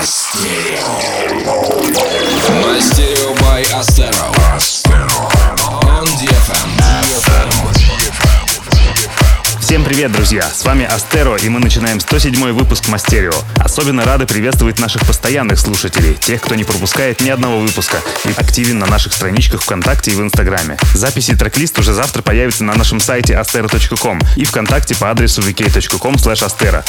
Мастерио by Astero. Привет, друзья! С вами Астеро, и мы начинаем 107 выпуск Мастерио. Особенно рады приветствовать наших постоянных слушателей, тех, кто не пропускает ни одного выпуска и активен на наших страничках ВКонтакте и в Инстаграме. Записи трек-лист уже завтра появятся на нашем сайте astero.com и ВКонтакте по адресу vk.com.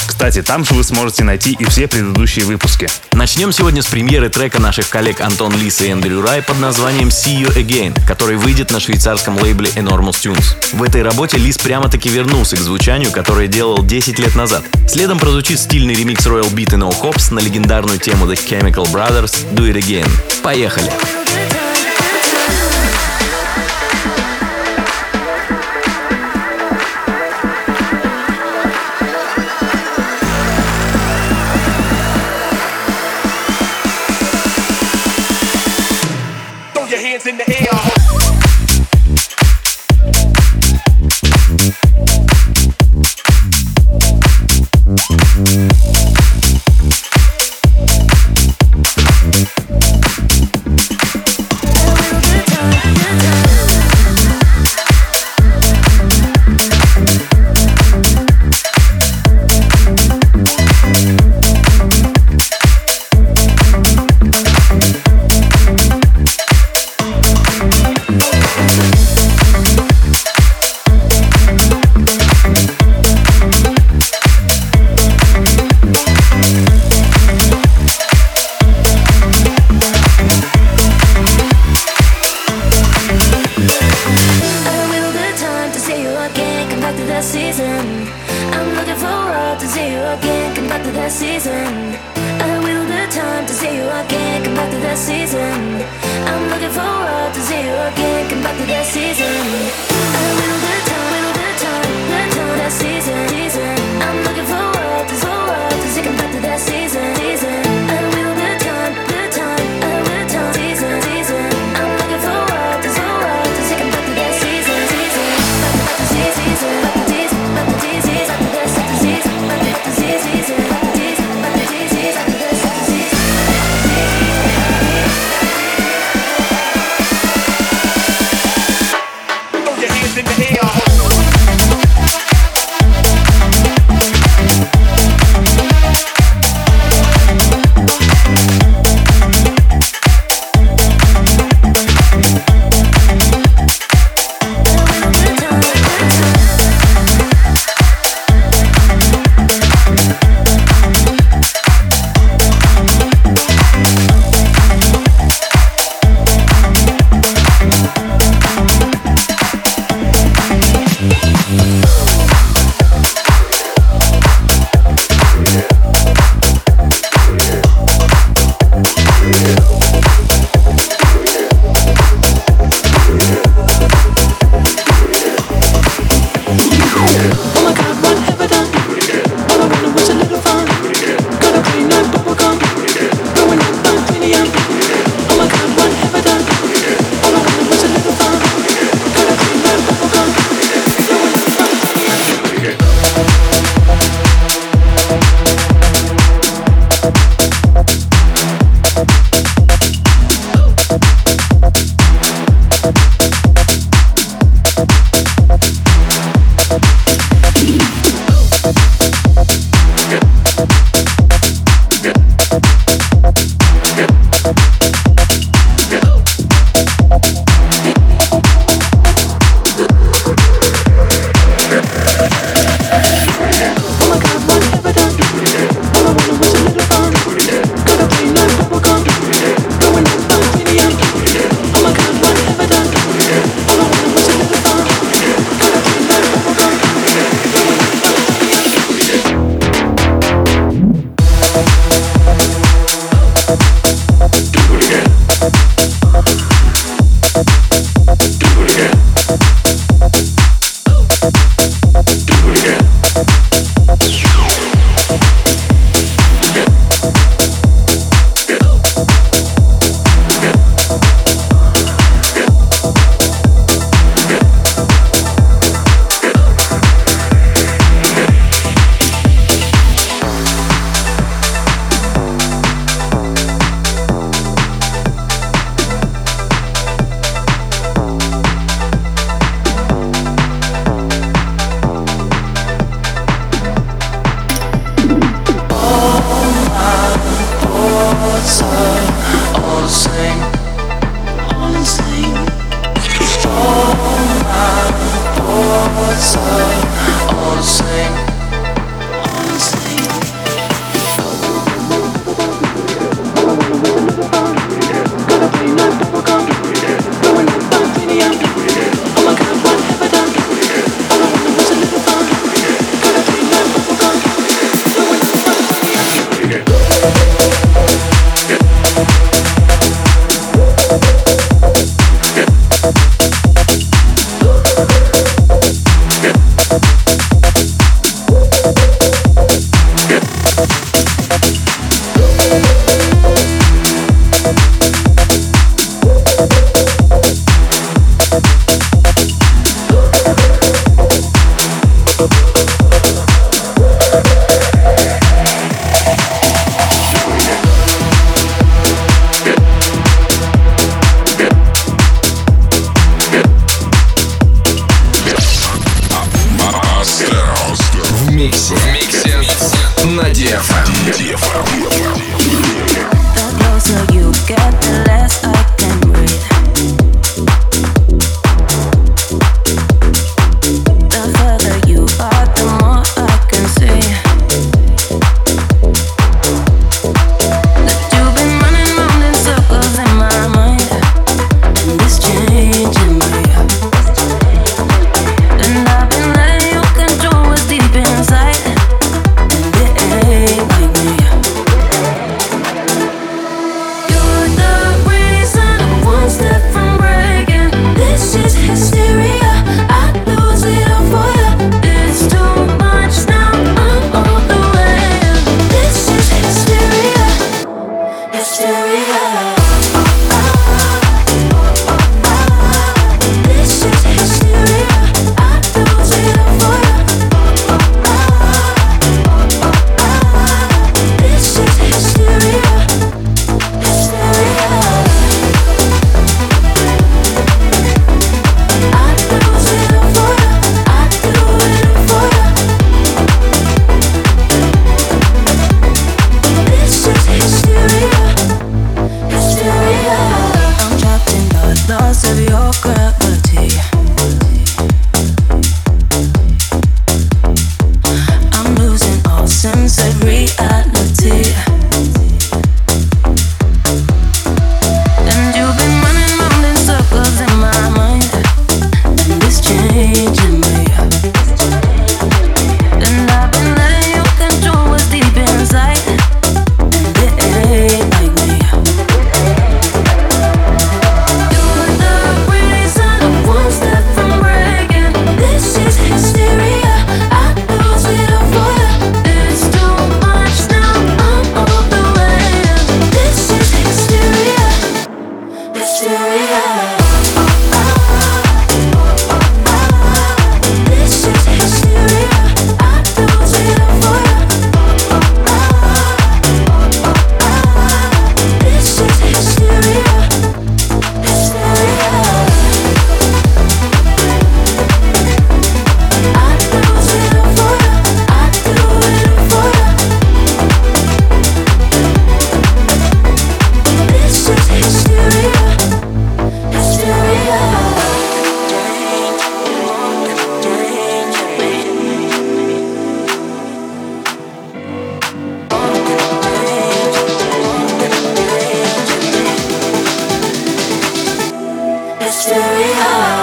Кстати, там же вы сможете найти и все предыдущие выпуски. Начнем сегодня с премьеры трека наших коллег Антон Лис и Эндрю Рай под названием See You Again, который выйдет на швейцарском лейбле Enormous Tunes. В этой работе Лис прямо-таки вернулся к звучанию, которое делал 10 лет назад. Следом прозвучит стильный ремикс Royal Beat и No Hops на легендарную тему The Chemical Brothers Do It Again. Поехали! Throw that season. I will the time to see you again. Come back to that season. I'm looking forward to see you again. Come back to that season. 아.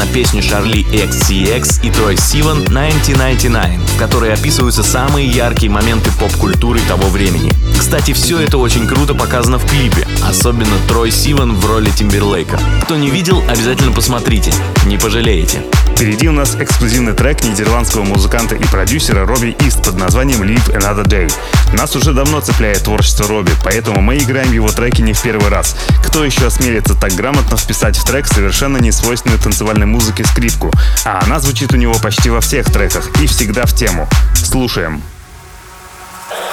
на песню Шарли XCX и Трой Сиван 1999, в которой описываются самые яркие моменты поп-культуры того времени. Кстати, все это очень круто показано в клипе, особенно Трой Сиван в роли Тимберлейка. Кто не видел, обязательно посмотрите, не пожалеете. Впереди у нас эксклюзивный трек нидерландского музыканта и продюсера Робби Ист под названием Live Another Day. Нас уже давно цепляет творчество Робби, поэтому мы играем его треки не в первый раз. Кто еще осмелится так грамотно вписать в трек совершенно несвойственную танцевальной музыке скрипку? А она звучит у него почти во всех треках и всегда в тему. Слушаем.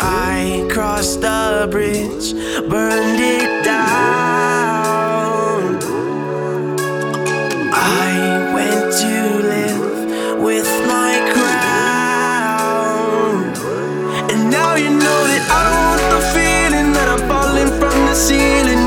I crossed the bridge, burned it down. know that I don't want the feeling that I'm falling from the ceiling.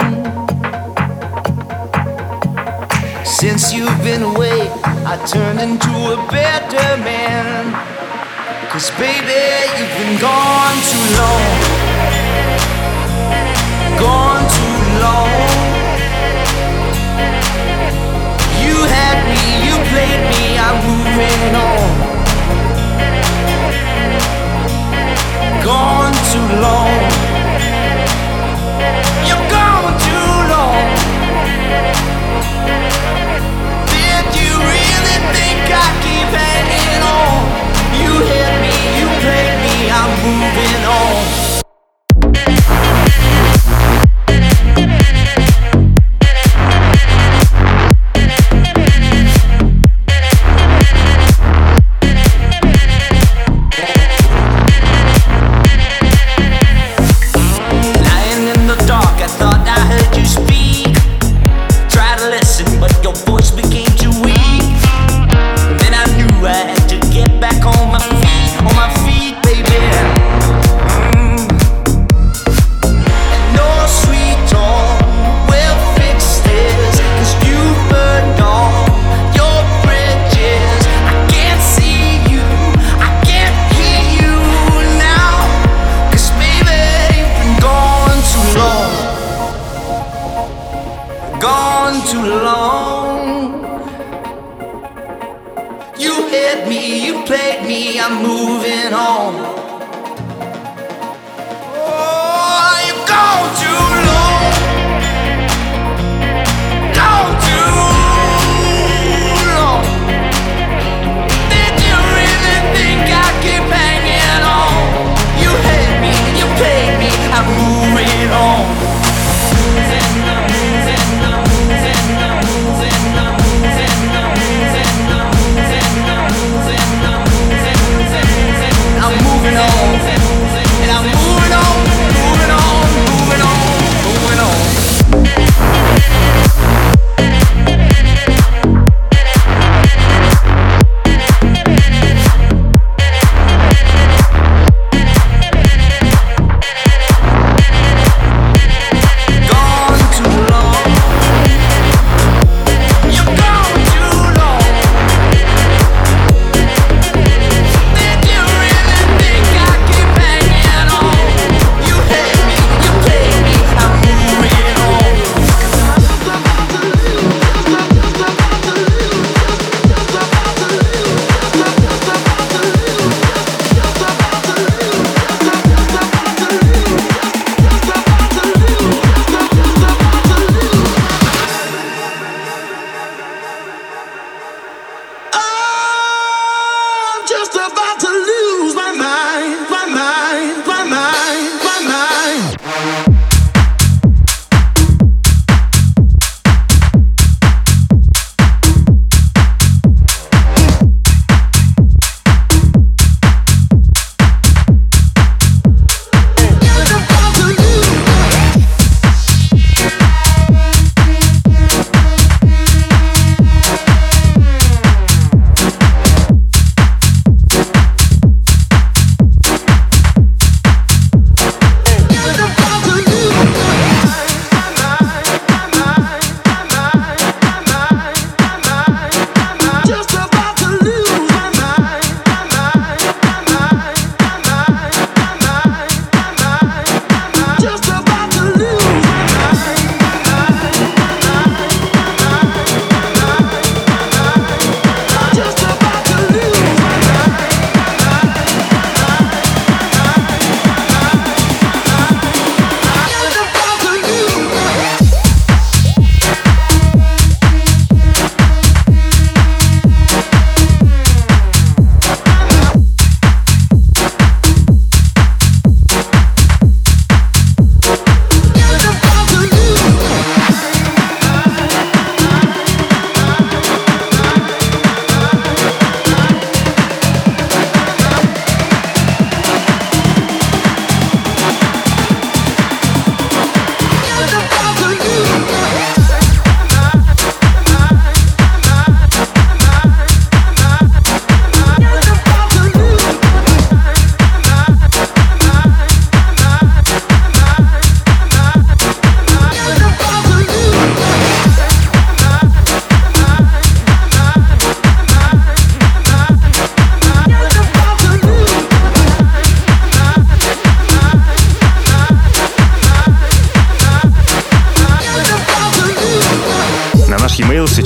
Since you've been away, I turned into a better man. Cause baby, you've been gone too long. Gone too long. You had me, you played me, I'm moving on. Gone too long. moving on.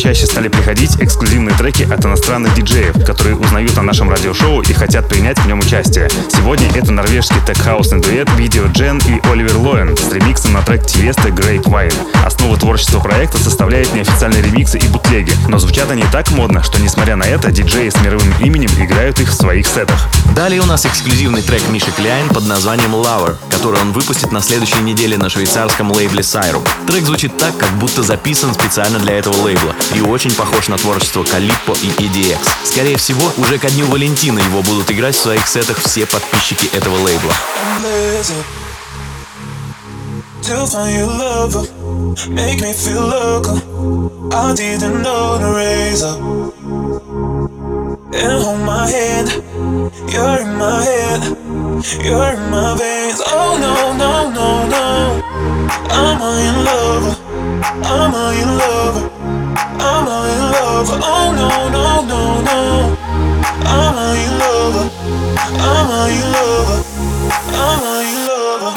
Чаще стали приходить эксклюзивные треки от иностранных диджеев, которые узнают о нашем радиошоу и хотят принять в нем участие. Сегодня это норвежский тег-хаусный дуэт Видео Джен и Оливер Лоэн с ремиксом на трек Тиеста Грейп Вайн. Основу творчества проекта составляют неофициальные ремиксы и бутлеги, но звучат они так модно, что несмотря на это, диджеи с мировым именем играют их в своих сетах. Далее у нас эксклюзивный трек Миши Кляйн под названием Lover, который он выпустит на следующей неделе на швейцарском лейбле Syrup. Трек звучит так, как будто записан специально для этого лейбла и очень похож на творчество Калиппо и EDX. Скорее всего, уже ко дню Валентина его будут играть в своих сетах все подписчики этого лейбла. to find your lover. Make me feel local. I didn't know to raise up. And hold my hand. You're in my head. You're in my veins. Oh no, no, no, no. I'm in lover. I'm in lover. I'm a in lover. Oh no, no, no, no. I'm a in lover. I'm a in lover. I'm a in lover.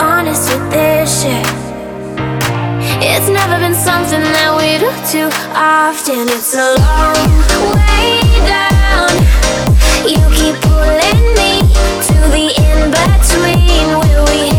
honest with this shit. It's never been something that we do too often. It's a long way down. You keep pulling me to the in between where we.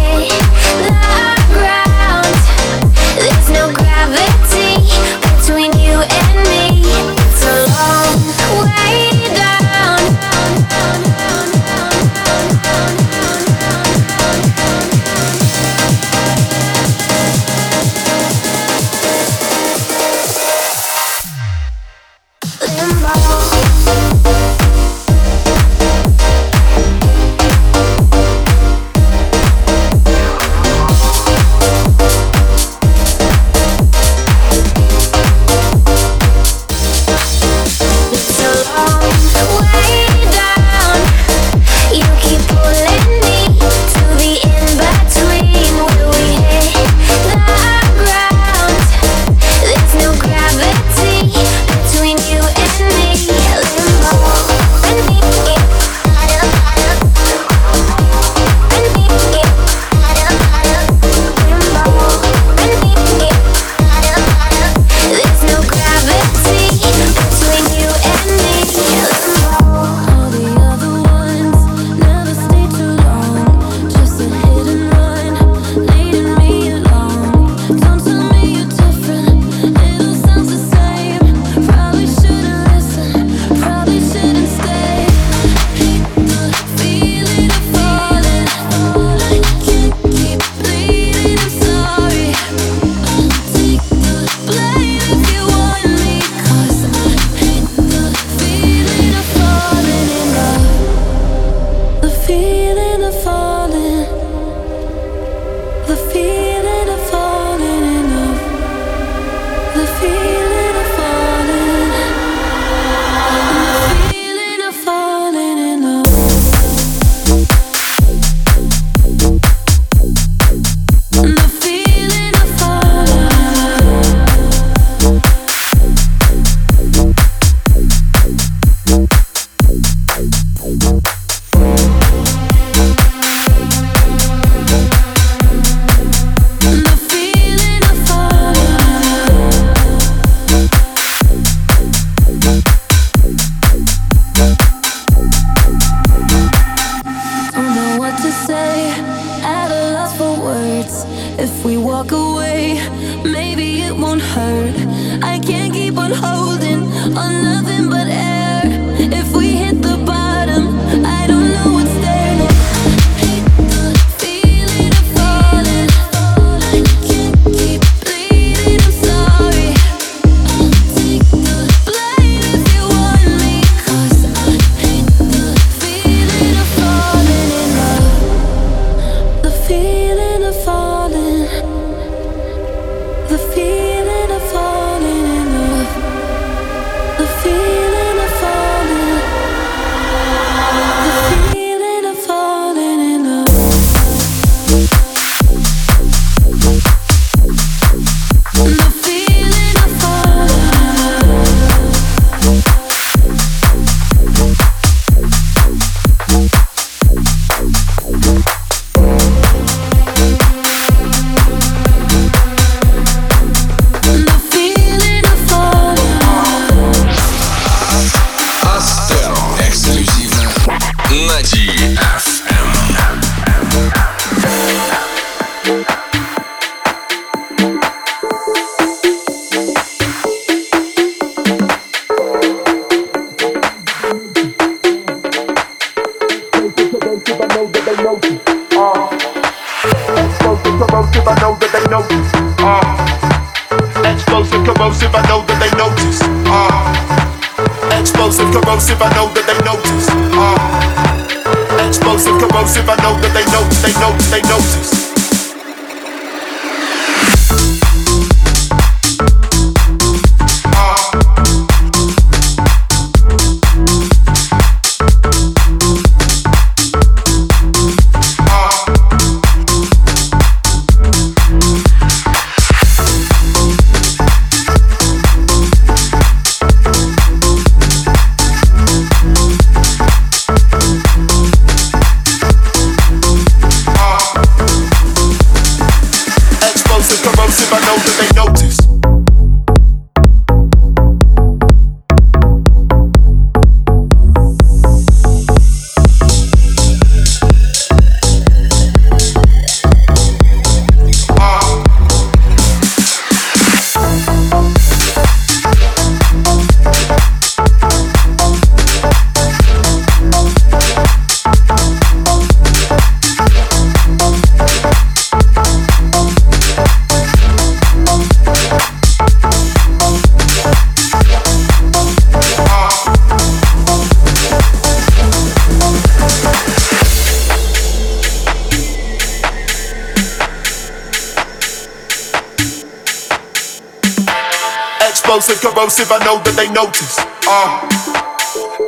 Explosive, corrosive. I know that they notice. Uh,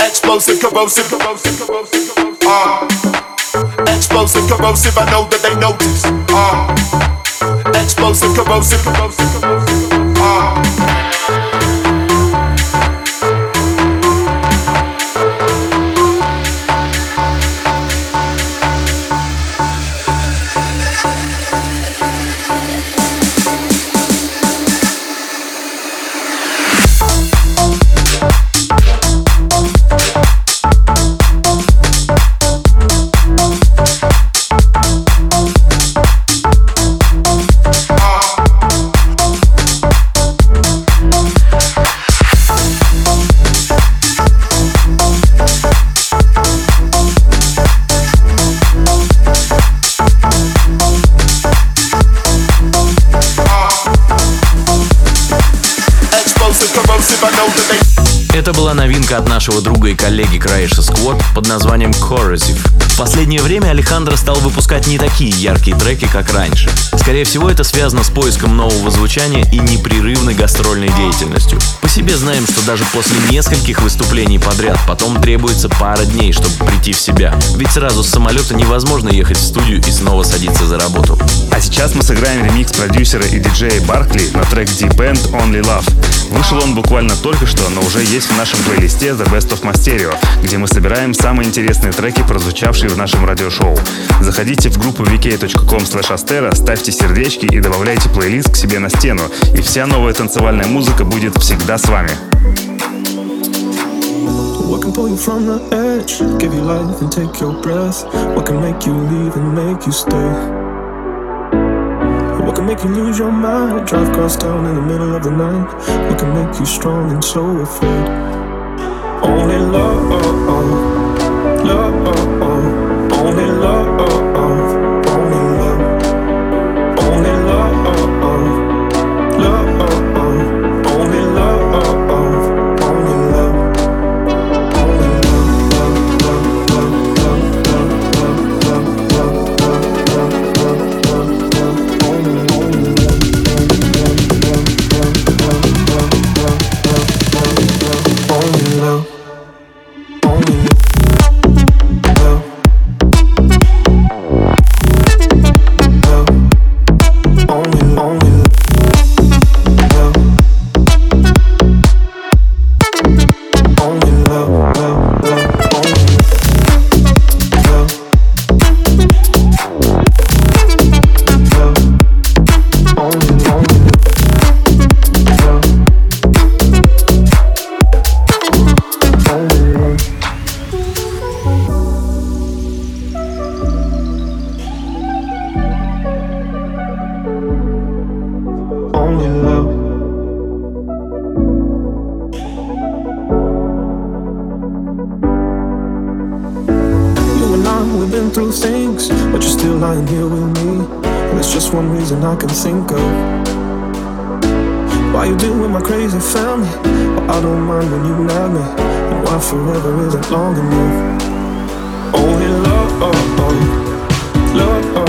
explosive, corrosive, corrosive, corrosive, corrosive. Uh, explosive, corrosive. I know that they notice. Uh, explosive, corrosive, corrosive, corrosive. Это была новинка от нашего друга и коллеги Краиша Сквот под названием Corrosive. В последнее время Алехандро стал выпускать не такие яркие треки, как раньше. Скорее всего, это связано с поиском нового звучания и непрерывной гастрольной деятельностью. По себе знаем, что даже после нескольких выступлений подряд потом требуется пара дней, чтобы прийти в себя. Ведь сразу с самолета невозможно ехать в студию и снова садиться за работу. А сейчас мы сыграем ремикс продюсера и диджея Баркли на трек Deep End Only Love. Вышел он буквально только что, но уже есть в нашем плейлисте The Best of My Stereo, где мы собираем самые интересные треки, прозвучавшие в нашем радиошоу. Заходите в группу vk.com ставьте сердечки и добавляйте плейлист к себе на стену, и вся новая танцевальная музыка будет всегда с вами. What can pull you from the edge? Give you life and take your breath. What can make you leave and make you stay? What can make you lose your mind? Drive across town in the middle of the night. What can make you strong and so afraid? Only love, And why forever isn't long enough? Only love, oh, oh. love, oh.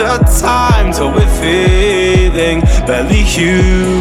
a time till we're feeling barely human.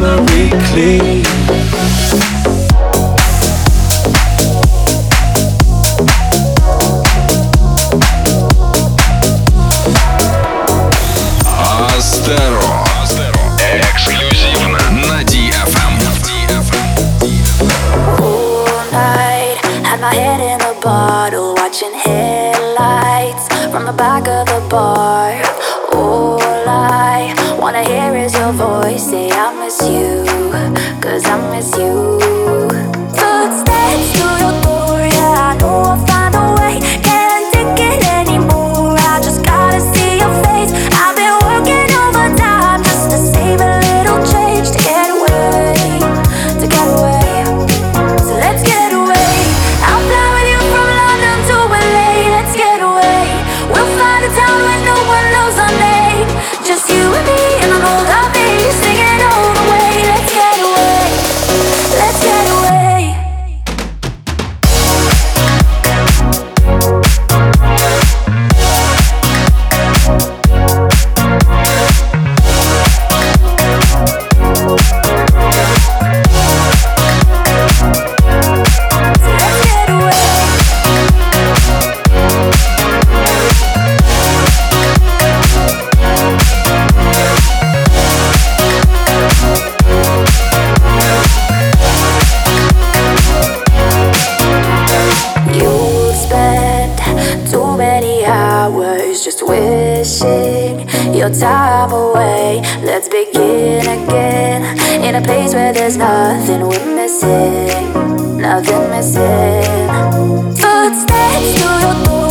memory clean in a place where there's nothing we're missing, nothing missing. Footsteps your door.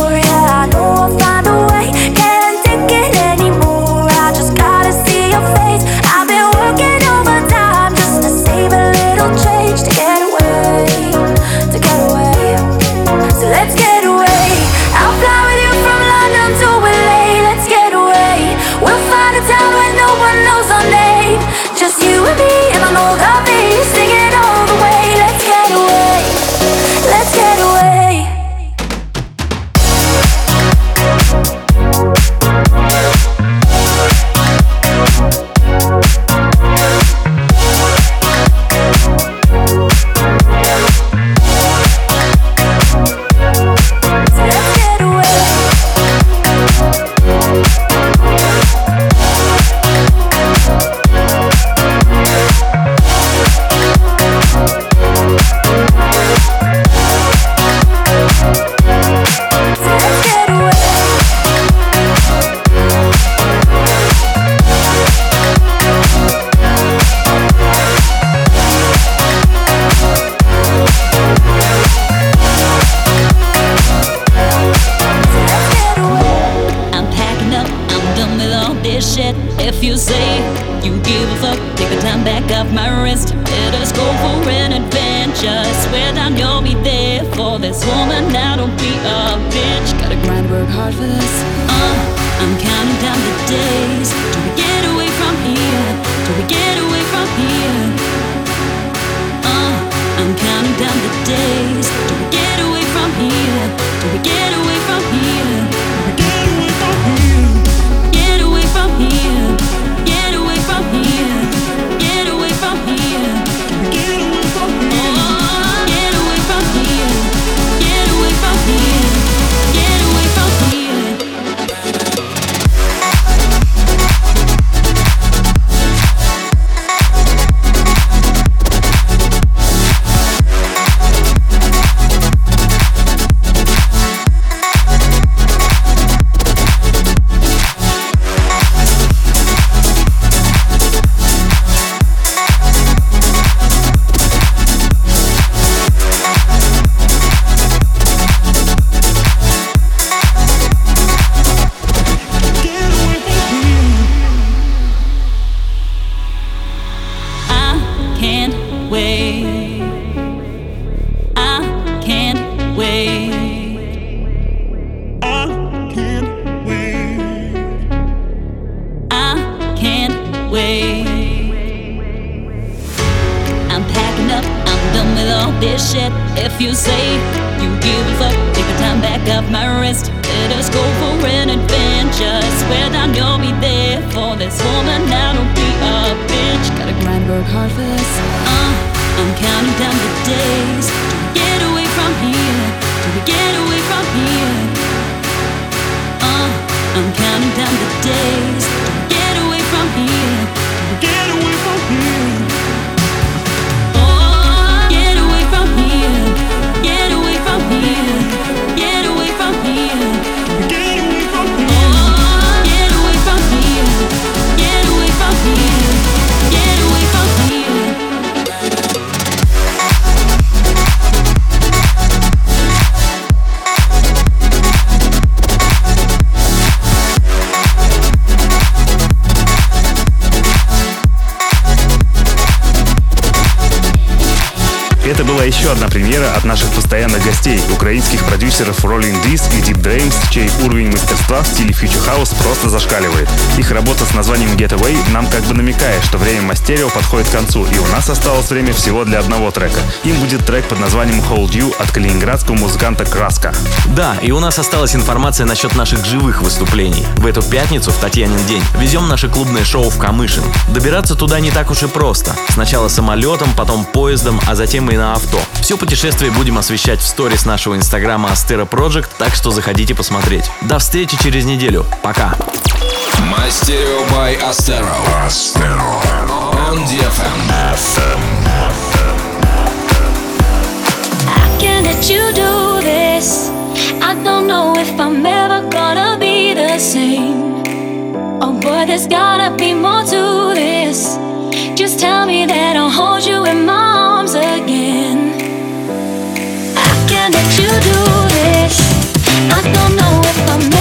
Премьера от наших постоянных гостей, украинских продюсеров Rolling Disc и Deep Drains, чей уровень мастерства в стиле Future House просто зашкаливает. Их работа с названием Getaway нам как бы намекает, что время Мастерио подходит к концу, и у нас осталось время всего для одного трека. Им будет трек под названием Hold You от калининградского музыканта Краска. Да, и у нас осталась информация насчет наших живых выступлений. В эту пятницу, в Татьянин день, везем наше клубное шоу в Камышин. Добираться туда не так уж и просто. Сначала самолетом, потом поездом, а затем и на авто. Все путешествие путешествие будем освещать в сторис нашего инстаграма Astera Project, так что заходите посмотреть. До встречи через неделю. Пока. Мастерио by Astero. Astero. On DFM. FM. I can't let you do this. I don't know if I'm ever gonna be the same. Oh boy, there's gotta be more to this. Just tell me that I'll hold you in my arms again. I don't know if I'm.